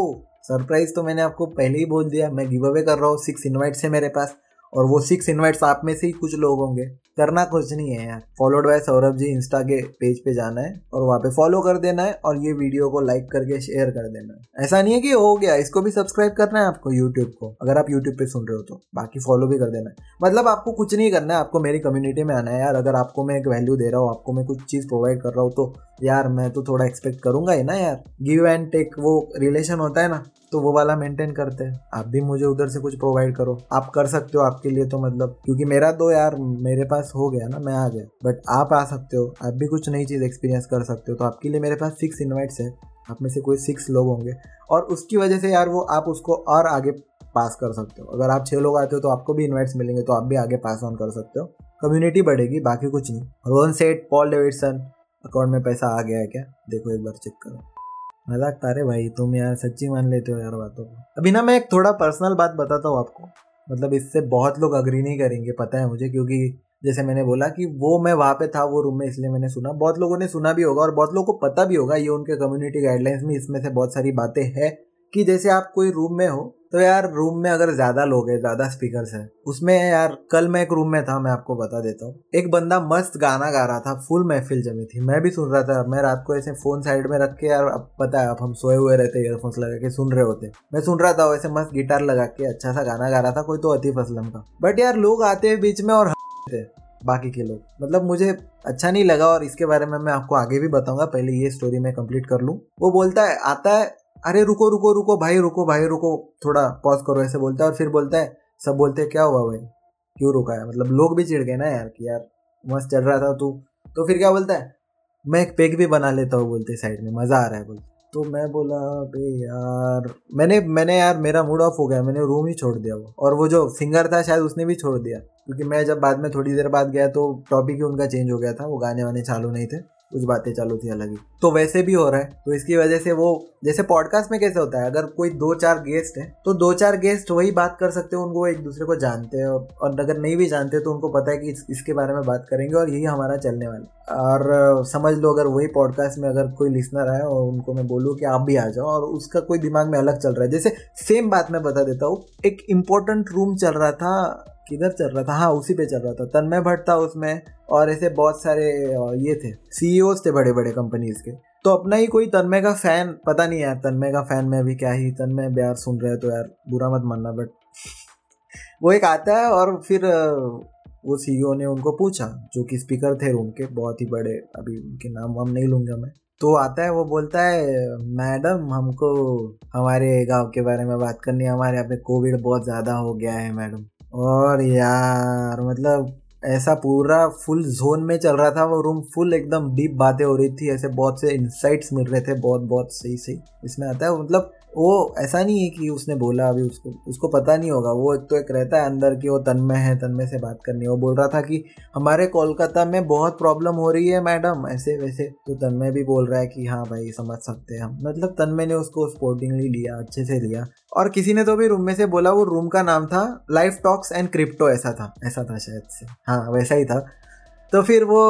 सरप्राइज़ तो मैंने आपको पहले ही बोल दिया। मैं गिव अवे कर रहा हूँ सिक्स इन्वाइट्स है मेरे पास। और वो सिक्स इनवाइट्स आप में से ही कुछ लोग होंगे। करना कुछ नहीं है यार। Followed by Saurabh ji insta के पेज पे जाना है और वहाँ पे फॉलो कर देना है और ये वीडियो को लाइक करके शेयर कर देना है। ऐसा नहीं है कि हो गया, इसको भी सब्सक्राइब करना है आपको यूट्यूब को, अगर आप यूट्यूब पे सुन रहे हो तो। बाकी फॉलो भी कर देना है। मतलब आपको कुछ नहीं करना है, आपको मेरी कम्युनिटी में आना है यार। अगर आपको मैं एक वैल्यू दे रहा हूँ, आपको मैं कुछ चीज़ प्रोवाइड कर रहा हूँ तो यार मैं तो थोड़ा एक्सपेक्ट करूँगा ही ना यार। गिव एंड टेक वो रिलेशन होता है ना। तो वो वाला मेंटेन करते हैं। आप भी मुझे उधर से कुछ प्रोवाइड करो। आप कर सकते हो आपके लिए तो मतलब। क्योंकि मेरा तो यार, मेरे पास हो गया ना, मैं आ गया। बट आप आ सकते हो। आप भी कुछ नई चीज़ एक्सपीरियंस कर सकते हो। तो आपके लिए मेरे पास सिक्स इन्वाइट्स है। आप में से कोई सिक्स लोग होंगे। और उसकी वजह से यार वो आप उसको और आगे पास कर सकते हो। अगर आप छः लोग आते हो तो आपको भी इन्वाइट्स मिलेंगे। तो आप भी आगे पास ऑन कर सकते हो। कम्युनिटी बढ़ेगी, बाकी कुछ नहीं। रोहन सेठ पॉल डेविडसन अकाउंट में पैसा आ गया है क्या? देखो एक बार चेक करो। मज़ाक तारे भाई, तुम यार सच्ची मान लेते हो यार बातों को। अभी ना मैं एक थोड़ा पर्सनल बात बताता हूँ आपको। मतलब इससे बहुत लोग अग्री नहीं करेंगे, पता है मुझे, क्योंकि जैसे मैंने बोला कि वो मैं वहाँ पे था, वो रूम में, इसलिए मैंने सुना। बहुत लोगों ने सुना भी होगा और बहुत लोगों को पता भी होगा, ये उनके कम्युनिटी गाइडलाइंस में इसमें से बहुत सारी बातें हैं। कि जैसे आप कोई रूम में हो तो यार रूम में अगर ज़्यादा लोग हैं, ज़्यादा स्पीकर्स हैं, उसमें यार कल मैं एक रूम में था, मैं आपको बता देता हूँ। एक बंदा मस्त गाना गा रहा था फुल महफिल जमी थी। मैं भी सुन रहा था, मैं रात को ऐसे फ़ोन साइड में रख के यार, अब पता है, अब हम सोए हुए रहते ईयरफोन्स लगा के सुन रहे होते मैं सुन रहा था, वैसे मस्त गिटार लगा के अच्छा सा गाना गा रहा था, कोई तो अतीफ असलम का। बट यार लोग आते हैं बीच में और थे बाकी के लोग। मतलब मुझे अच्छा नहीं लगा और इसके बारे में मैं आपको आगे भी बताऊँगा, पहले ये स्टोरी मैं कंप्लीट कर लूँ। वो बोलता है, आता है अरे रुको रुको रुको, भाई रुको भाई, रुको, थोड़ा पॉज करो, ऐसे बोलता है और फिर बोलता है, सब बोलते हैं, क्या हुआ भाई? क्यों रुका है? मतलब लोग भी चिढ़ गए ना यार कि यार, मस्त चल रहा था तू। तो फिर क्या बोलता है? मैं एक पेग भी बना लेता हूँ, बोलते साइड में, मज़ा आ रहा है बोलते तो मैं बोला बे यार। मैंने मैंने यार, मेरा मूड ऑफ़ हो गया, मैंने रूम ही छोड़ दिया वो। और वो जो सिंगर था शायद, उसने भी छोड़ दिया। क्योंकि मैं जब बाद में थोड़ी देर बाद गया तो टॉपिक ही उनका चेंज हो गया था, वो गाने वाने चालू नहीं थे, कुछ बातें चालू थी अलग ही। तो वैसे भी हो रहा है तो इसकी वजह से वो जैसे पॉडकास्ट में कैसे होता है अगर कोई दो चार गेस्ट है तो दो चार गेस्ट वही बात कर सकते हो उनको एक दूसरे को जानते हैं और अगर नहीं भी जानते तो उनको पता है कि इस, इसके बारे में बात करेंगे और यही हमारा चलने वाला और समझ लो अगर वही पॉडकास्ट में अगर कोई लिसनर है और उनको मैं बोलूँ कि आप भी आ जाओ और उसका कोई दिमाग में अलग चल रहा है जैसे सेम बात मैं बता देता हूँ एक इम्पोर्टेंट रूम चल रहा था किधर चल रहा था? हाँ उसी पे चल रहा था तन्मय भट्ट था उसमें और ऐसे बहुत सारे ये थे सीईओ थे बड़े बड़े कंपनीज़ के। तो अपना ही कोई तन्मय का फ़ैन, पता नहीं यार, तन्मय का फ़ैन में अभी क्या ही, तन्मय यार सुन रहे तो यार, बुरा मत मानना बट वो एक आता है और फिर वो सीईओ ने उनको पूछा, जो कि स्पीकर थे रूम के, बहुत ही बड़े, अभी उनके नाम वाम नहीं लूँगा मैं। तो आता है, वो बोलता है, मैडम, हमको हमारे गाँव के बारे में बात करनी है, हमारे यहाँ पे कोविड बहुत ज़्यादा हो गया है, मैडम। और यार मतलब ऐसा पूरा फुल जोन में चल रहा था, वो रूम फुल एकदम डीप बातें हो रही थी, ऐसे बहुत से इंसाइट्स मिल रहे थे बहुत बहुत सही सही इसमें आता है मतलब वो ऐसा नहीं है कि उसने बोला अभी उसको उसको पता नहीं होगा। वो एक तो एक रहता है अंदर कि, वो तन्मय है तन्मय से बात करनी है। वो बोल रहा था कि हमारे कोलकाता में बहुत प्रॉब्लम हो रही है मैडम ऐसे वैसे तो तन्मय भी बोल रहा है कि हाँ भाई समझ सकते हैं हम। मतलब तन्मय ने उसको स्पोर्टिंगली लिया, अच्छे से लिया। और किसी ने तो भी रूम में से बोला, वो रूम का नाम था लाइफ टॉक्स एंड क्रिप्टो ऐसा था ऐसा था शायद से। हाँ वैसा ही था। तो फिर वो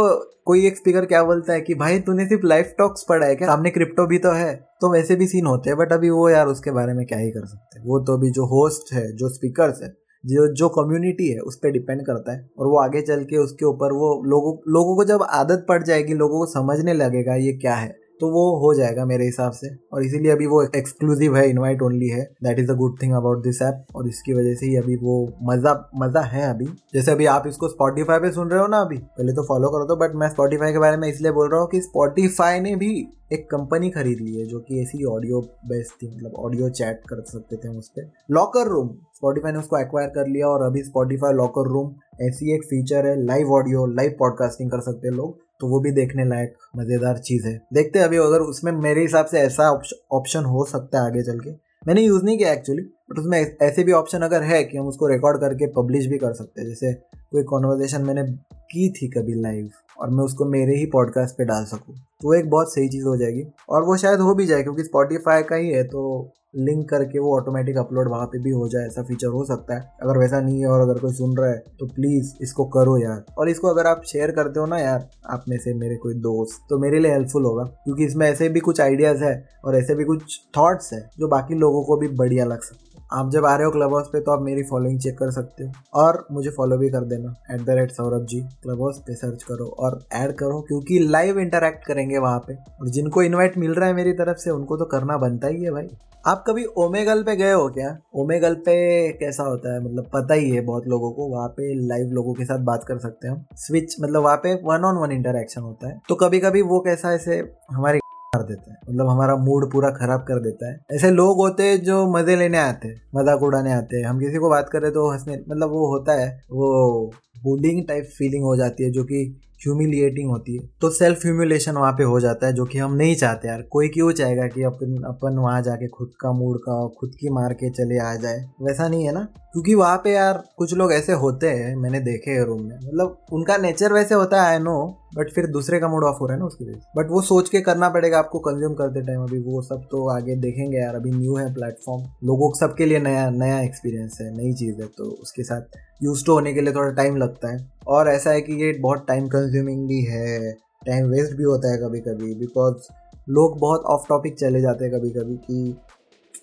कोई एक स्पीकर क्या बोलता है कि, भाई, तूने सिर्फ़ लाइफ टॉक्स पढ़ा है क्या? सामने क्रिप्टो भी तो है तो वैसे भी सीन होते हैं बट अभी वो यार उसके बारे में क्या ही कर सकते हैं? वो तो अभी जो होस्ट है, जो स्पीकर है, जो जो कम्युनिटी है, उस पर डिपेंड करता है, और वो आगे चल के उसके ऊपर वो लोगों लोगों को जब आदत पड़ जाएगी, लोगों को समझने लगेगा, ये क्या है? तो वो हो जाएगा मेरे हिसाब से। और इसीलिए अभी वो एक्सक्लूसिव है इनवाइट ओनली है। That is a good thing about this app और इसकी वजह से ही अभी वो मज़ा मज़ा है अभी। जैसे अभी आप इसको स्पॉटीफाई पे सुन रहे हो ना अभी, पहले तो फॉलो करो तो बट मैं स्पॉटीफाई के बारे में इसलिए बोल रहा हूँ कि स्पॉटीफाई ने भी एक कंपनी खरीद ली है, जो कि ऐसी ऑडियो बेस्ड थी मतलब ऑडियो चैट कर सकते थे उस पर लॉकर रूम स्पॉटीफाई ने उसको एक्वायर कर लिया और अभी स्पॉटीफाई लॉकर रूम ऐसी एक फीचर है लाइव ऑडियो लाइव पॉडकास्टिंग कर सकते हैं लोग। तो वो भी देखने लायक, मज़ेदार चीज़ है। देखते अभी अगर उसमें मेरे हिसाब से ऐसा ऑप्शन हो सकता है आगे चल के। मैंने यूज़ नहीं किया एक्चुअली बट उसमें ऐसे भी ऑप्शन अगर है कि हम उसको रिकॉर्ड करके पब्लिश भी कर सकते हैं। जैसे कोई कॉन्वर्जेशन मैंने की थी कभी लाइव और मैं उसको मेरे ही पॉडकास्ट पे डाल सकूँ तो वो एक बहुत सही चीज़ हो जाएगी। और वो शायद हो भी जाए, क्योंकि स्पॉटीफाई का ही है तो लिंक करके वो ऑटोमेटिक अपलोड वहाँ पे भी हो जाए, ऐसा फीचर हो सकता है। अगर वैसा नहीं है और अगर कोई सुन रहा है तो प्लीज़ इसको करो यार। और इसको अगर आप शेयर करते हो ना यार, आप में से मेरे कोई दोस्त तो मेरे लिए हेल्पफुल होगा, क्योंकि इसमें ऐसे भी कुछ आइडियाज़ है और ऐसे भी कुछ थाट्स है, जो बाकी लोगों को भी बढ़िया लग सकते आप जब आ रहे हो क्लब हाउस पे तो आप मेरी फॉलोइंग चेक कर सकते हो। और मुझे फॉलो भी कर देना at the rate Saurabh ji club house पे सर्च करो और ऐड करो, क्योंकि लाइव इंटरेक्ट करेंगे वहाँ पे। और जिनको इनवाइट मिल रहा है मेरी तरफ़ से, उनको तो करना बनता ही है भाई। आप कभी ओमेगल पे गए हो क्या? ओमेगल पे कैसा होता है? मतलब पता ही है बहुत लोगों को, वहाँ पे लाइव लोगों के साथ बात कर सकते हैं हम। स्विच मतलब वहाँ पे वन ऑन वन इंटरेक्शन होता है। तो कभी कभी वो कैसा ऐसे हमारी कर देता है। मतलब हमारा मूड पूरा खराब कर देता है। ऐसे लोग होते हैं जो मज़े लेने आते हैं, मज़ाक उड़ाने आते हैं। हम किसी को बात करें तो हंसने मतलब वो होता है, वो बुलिंग टाइप फीलिंग हो जाती है, जो कि ह्यूमिलिएटिंग होती है। तो सेल्फ ह्यूमिलेशन वहाँ पे हो जाता है, जो कि हम नहीं चाहते यार। कोई क्यों चाहेगा कि अपन अपन वहाँ जाके खुद का मूड का खुद की मार के चले आ जाए? वैसा नहीं है ना? क्योंकि वहाँ पे यार कुछ लोग ऐसे होते हैं, मैंने देखे हैं रूम में। मतलब उनका नेचर वैसे होता है आई नो बट फिर दूसरे का मूड ऑफ़ हो रहा है ना उसकी वजह बट वो सोच के करना पड़ेगा आपको कंज्यूम करते टाइम अभी। वो सब तो आगे देखेंगे यार। अभी न्यू है प्लेटफॉर्म लोगों, सबके लिए नया नया एक्सपीरियंस है, नई चीज़ है तो उसके साथ यूज़ टू होने के लिए थोड़ा टाइम लगता है। और ऐसा है कि ये बहुत टाइम कंज्यूमिंग भी है। टाइम वेस्ट भी होता है कभी कभी बिकॉज़ लोग बहुत ऑफ़ टॉपिक चले जाते हैं कभी कभी कि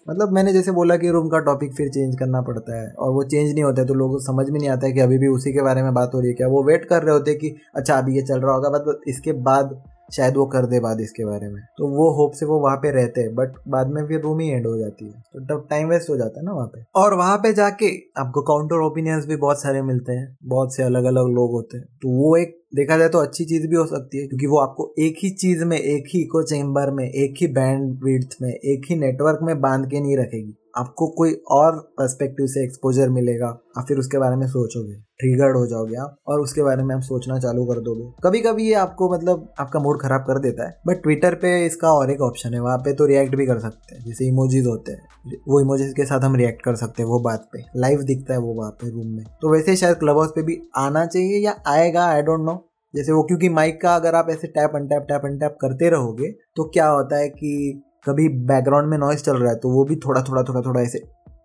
मतलब मैंने जैसे बोला कि रूम का टॉपिक फिर चेंज करना पड़ता है और वो चेंज नहीं होता है तो लोगों को समझ में नहीं आता है कि अभी भी उसी के बारे में बात हो रही है क्या। वो वेट कर रहे होते हैं कि अच्छा अभी ये चल रहा होगा। मतलब इसके बाद शायद वो कर दे बाद इसके बारे में। तो वो होप से वो वहाँ पे रहते हैं बट बाद में फिर रूम ही एंड हो जाती है। तो टाइम वेस्ट हो जाता है ना वहाँ पे। और वहाँ पे जाके आपको काउंटर ओपिनियंस भी बहुत सारे मिलते हैं, बहुत से अलग अलग लोग होते हैं। तो वो एक, देखा जाए तो अच्छी चीज़ भी हो सकती है, क्योंकि वो आपको एक ही चीज़ में, एक ही इको चेम्बर में, एक ही बैंड में, एक ही नेटवर्क में बाँध के नहीं रखेगी। आपको कोई और पर्सपेक्टिव से एक्सपोजर मिलेगा, आप फिर उसके बारे में सोचोगे ट्रिगर्ड हो जाओगे आप और उसके बारे में आप सोचना चालू कर दोगे। कभी कभी ये आपको मतलब आपका मूड खराब कर देता है बट ट्विटर पे इसका और एक ऑप्शन है, वहाँ पे तो रिएक्ट भी कर सकते हैं, जैसे इमोजीज होते हैं, वो इमोजीज के साथ हम रिएक्ट कर सकते हैं वो बात पे लाइव दिखता है वो वहाँ पे रूम में। तो वैसे शायद क्लब हाउस पे भी आना चाहिए या आएगा आई डोंट नो जैसे वो क्योंकि माइक का अगर आप ऐसे tap and tap tap and tap करते रहोगे तो क्या होता है कि कभी बैकग्राउंड में नॉइस चल रहा है तो वो भी थोड़ा थोड़ा थोड़ा थोड़ा ऐसे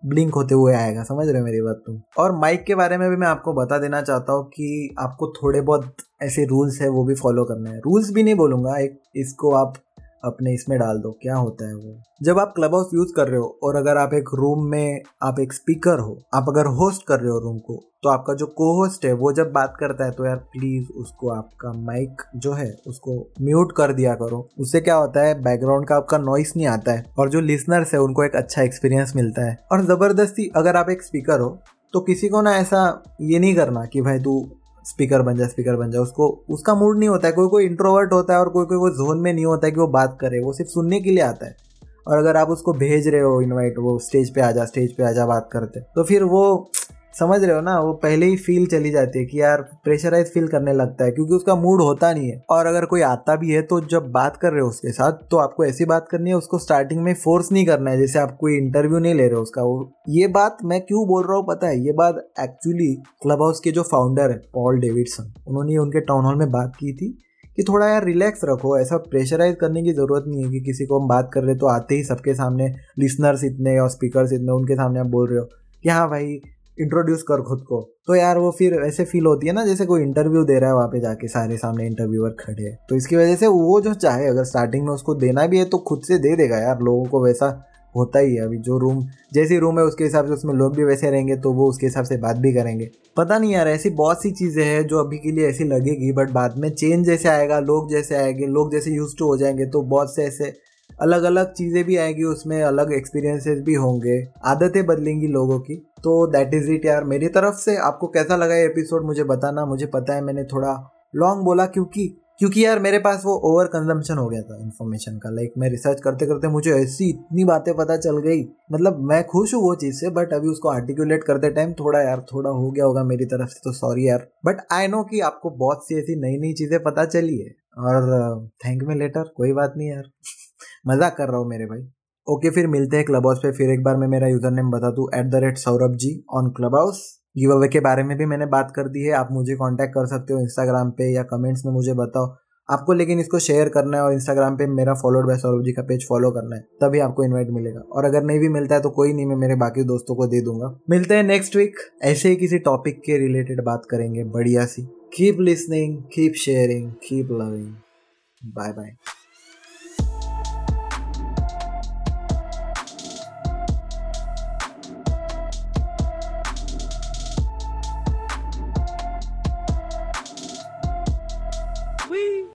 ब्लिंक होते हुए आएगा, समझ रहे हो मेरी बात तुम? और माइक के बारे में भी मैं आपको बता देना चाहता हूँ कि आपको थोड़े बहुत ऐसे रूल्स है, वो भी फॉलो करना है। रूल्स भी नहीं बोलूँगा, एक, इसको आप अपने इसमें डाल दो, क्या होता है वो? जब आप क्लब हाउस यूज़ कर रहे हो और अगर आप एक रूम में आप एक स्पीकर हो, आप अगर होस्ट कर रहे हो रूम को तो आपका जो को होस्ट है, वो जब बात करता है तो यार प्लीज़ उसको आपका माइक जो है, उसको म्यूट कर दिया करो। उससे क्या होता है बैकग्राउंड का आपका नॉइस नहीं आता है और जो लिसनर्स है, उनको एक अच्छा एक्सपीरियंस मिलता है। और ज़बरदस्ती अगर आप एक स्पीकर हो तो किसी को ना ऐसा ये नहीं करना कि भाई तू स्पीकर बन जाए, स्पीकर बन जाए, उसको, उसका मूड नहीं होता है। कोई कोई इंट्रोवर्ट होता है और कोई कोई वो जोन में नहीं होता है कि वो बात करे, वो सिर्फ़ सुनने के लिए आता है। और अगर आप उसको भेज रहे हो इनवाइट वो स्टेज पे आ जा स्टेज पे आ जा बात करते तो फिर वो समझ रहे हो ना, वो पहले ही फील चली जाती है कि यार प्रेशराइज फील करने लगता है, क्योंकि उसका मूड होता नहीं है। और अगर कोई आता भी है तो जब बात कर रहे हो उसके साथ तो आपको ऐसी बात करनी है, उसको स्टार्टिंग में फोर्स नहीं करना है, जैसे आप कोई इंटरव्यू नहीं ले रहे हो उसका। वो, ये बात मैं क्यों बोल रहा हूँ पता है? ये बात एक्चुअली क्लब हाउस के जो फाउंडर है पॉल डेविडसन उन्होंने उनके टाउन हॉल में बात की थी कि थोड़ा यार रिलैक्स रखो, ऐसा प्रेशराइज करने की ज़रूरत नहीं है कि किसी को हम बात कर रहे तो आते ही सबके सामने लिसनर्स इतने और स्पीकर्स इतने, उनके सामने आप बोल रहे हो कि हाँ भाई इंट्रोड्यूस कर खुद को। तो यार वो फिर ऐसे फील होती है ना, जैसे कोई इंटरव्यू दे रहा है वहाँ पे जाके, सारे सामने इंटरव्यूअर खड़े। हैं तो इसकी वजह से वो जो चाहे, अगर स्टार्टिंग में उसको देना भी है तो खुद से दे देगा यार। लोगों को वैसा होता ही है अभी जो रूम जैसी रूम है उसके हिसाब से उसमें लोग भी वैसे रहेंगे तो वो उसके हिसाब से बात भी करेंगे। पता नहीं यार, ऐसी बहुत सी चीज़ें हैं जो अभी के लिए ऐसी लगेगी बट बाद में चेंज जैसे आएगा, लोग जैसे आएँगे, लोग जैसे यूज़ टू हो जाएँगे तो बहुत से ऐसे अलग अलग चीज़ें भी आएगी, उसमें अलग एक्सपीरियंसेस भी होंगे, आदतें बदलेंगी लोगों की। तो दैट इज़ इट यार, मेरी तरफ़ से आपको कैसा लगा ये एपिसोड मुझे बताना, मुझे पता है मैंने थोड़ा लॉन्ग बोला क्योंकि क्योंकि यार मेरे पास वो ओवर कंजम्पशन हो गया था इन्फॉर्मेशन का। लाइक मैं रिसर्च करते करते मुझे ऐसी इतनी बातें पता चल गई। मतलब मैं खुश हूँ वो चीज़ से बट अभी उसको आर्टिकुलेट करते टाइम थोड़ा यार, थोड़ा हो गया होगा मेरी तरफ़ से तो सॉरी यार। बट आई नो कि आपको बहुत सी ऐसी नई नई चीज़ें पता चली है, और थैंक मी लेटर कोई बात नहीं यार। मज़ाक कर रहा हूँ मेरे भाई। ओके फिर मिलते हैं क्लब हाउस पे। फिर एक बार मैं मेरा यूज़र नेम बता दूँ at the rate Saurabh ji on club house give away के बारे में भी मैंने बात कर दी है। आप मुझे कांटेक्ट कर सकते हो इंस्टाग्राम पे या कमेंट्स में मुझे बताओ। आपको लेकिन इसको शेयर करना है और इंस्टाग्राम पे मेरा फॉलोड बाय सौरभ जी का पेज फॉलो करना है, तभी आपको इनवाइट मिलेगा। और अगर नहीं भी मिलता है तो कोई नहीं, मैं मेरे बाकी दोस्तों को दे दूँगा। मिलते हैं नेक्स्ट वीक ऐसे ही किसी टॉपिक के रिलेटेड बात करेंगे। बढ़िया सी। Keep listening keep sharing keep loving bye bye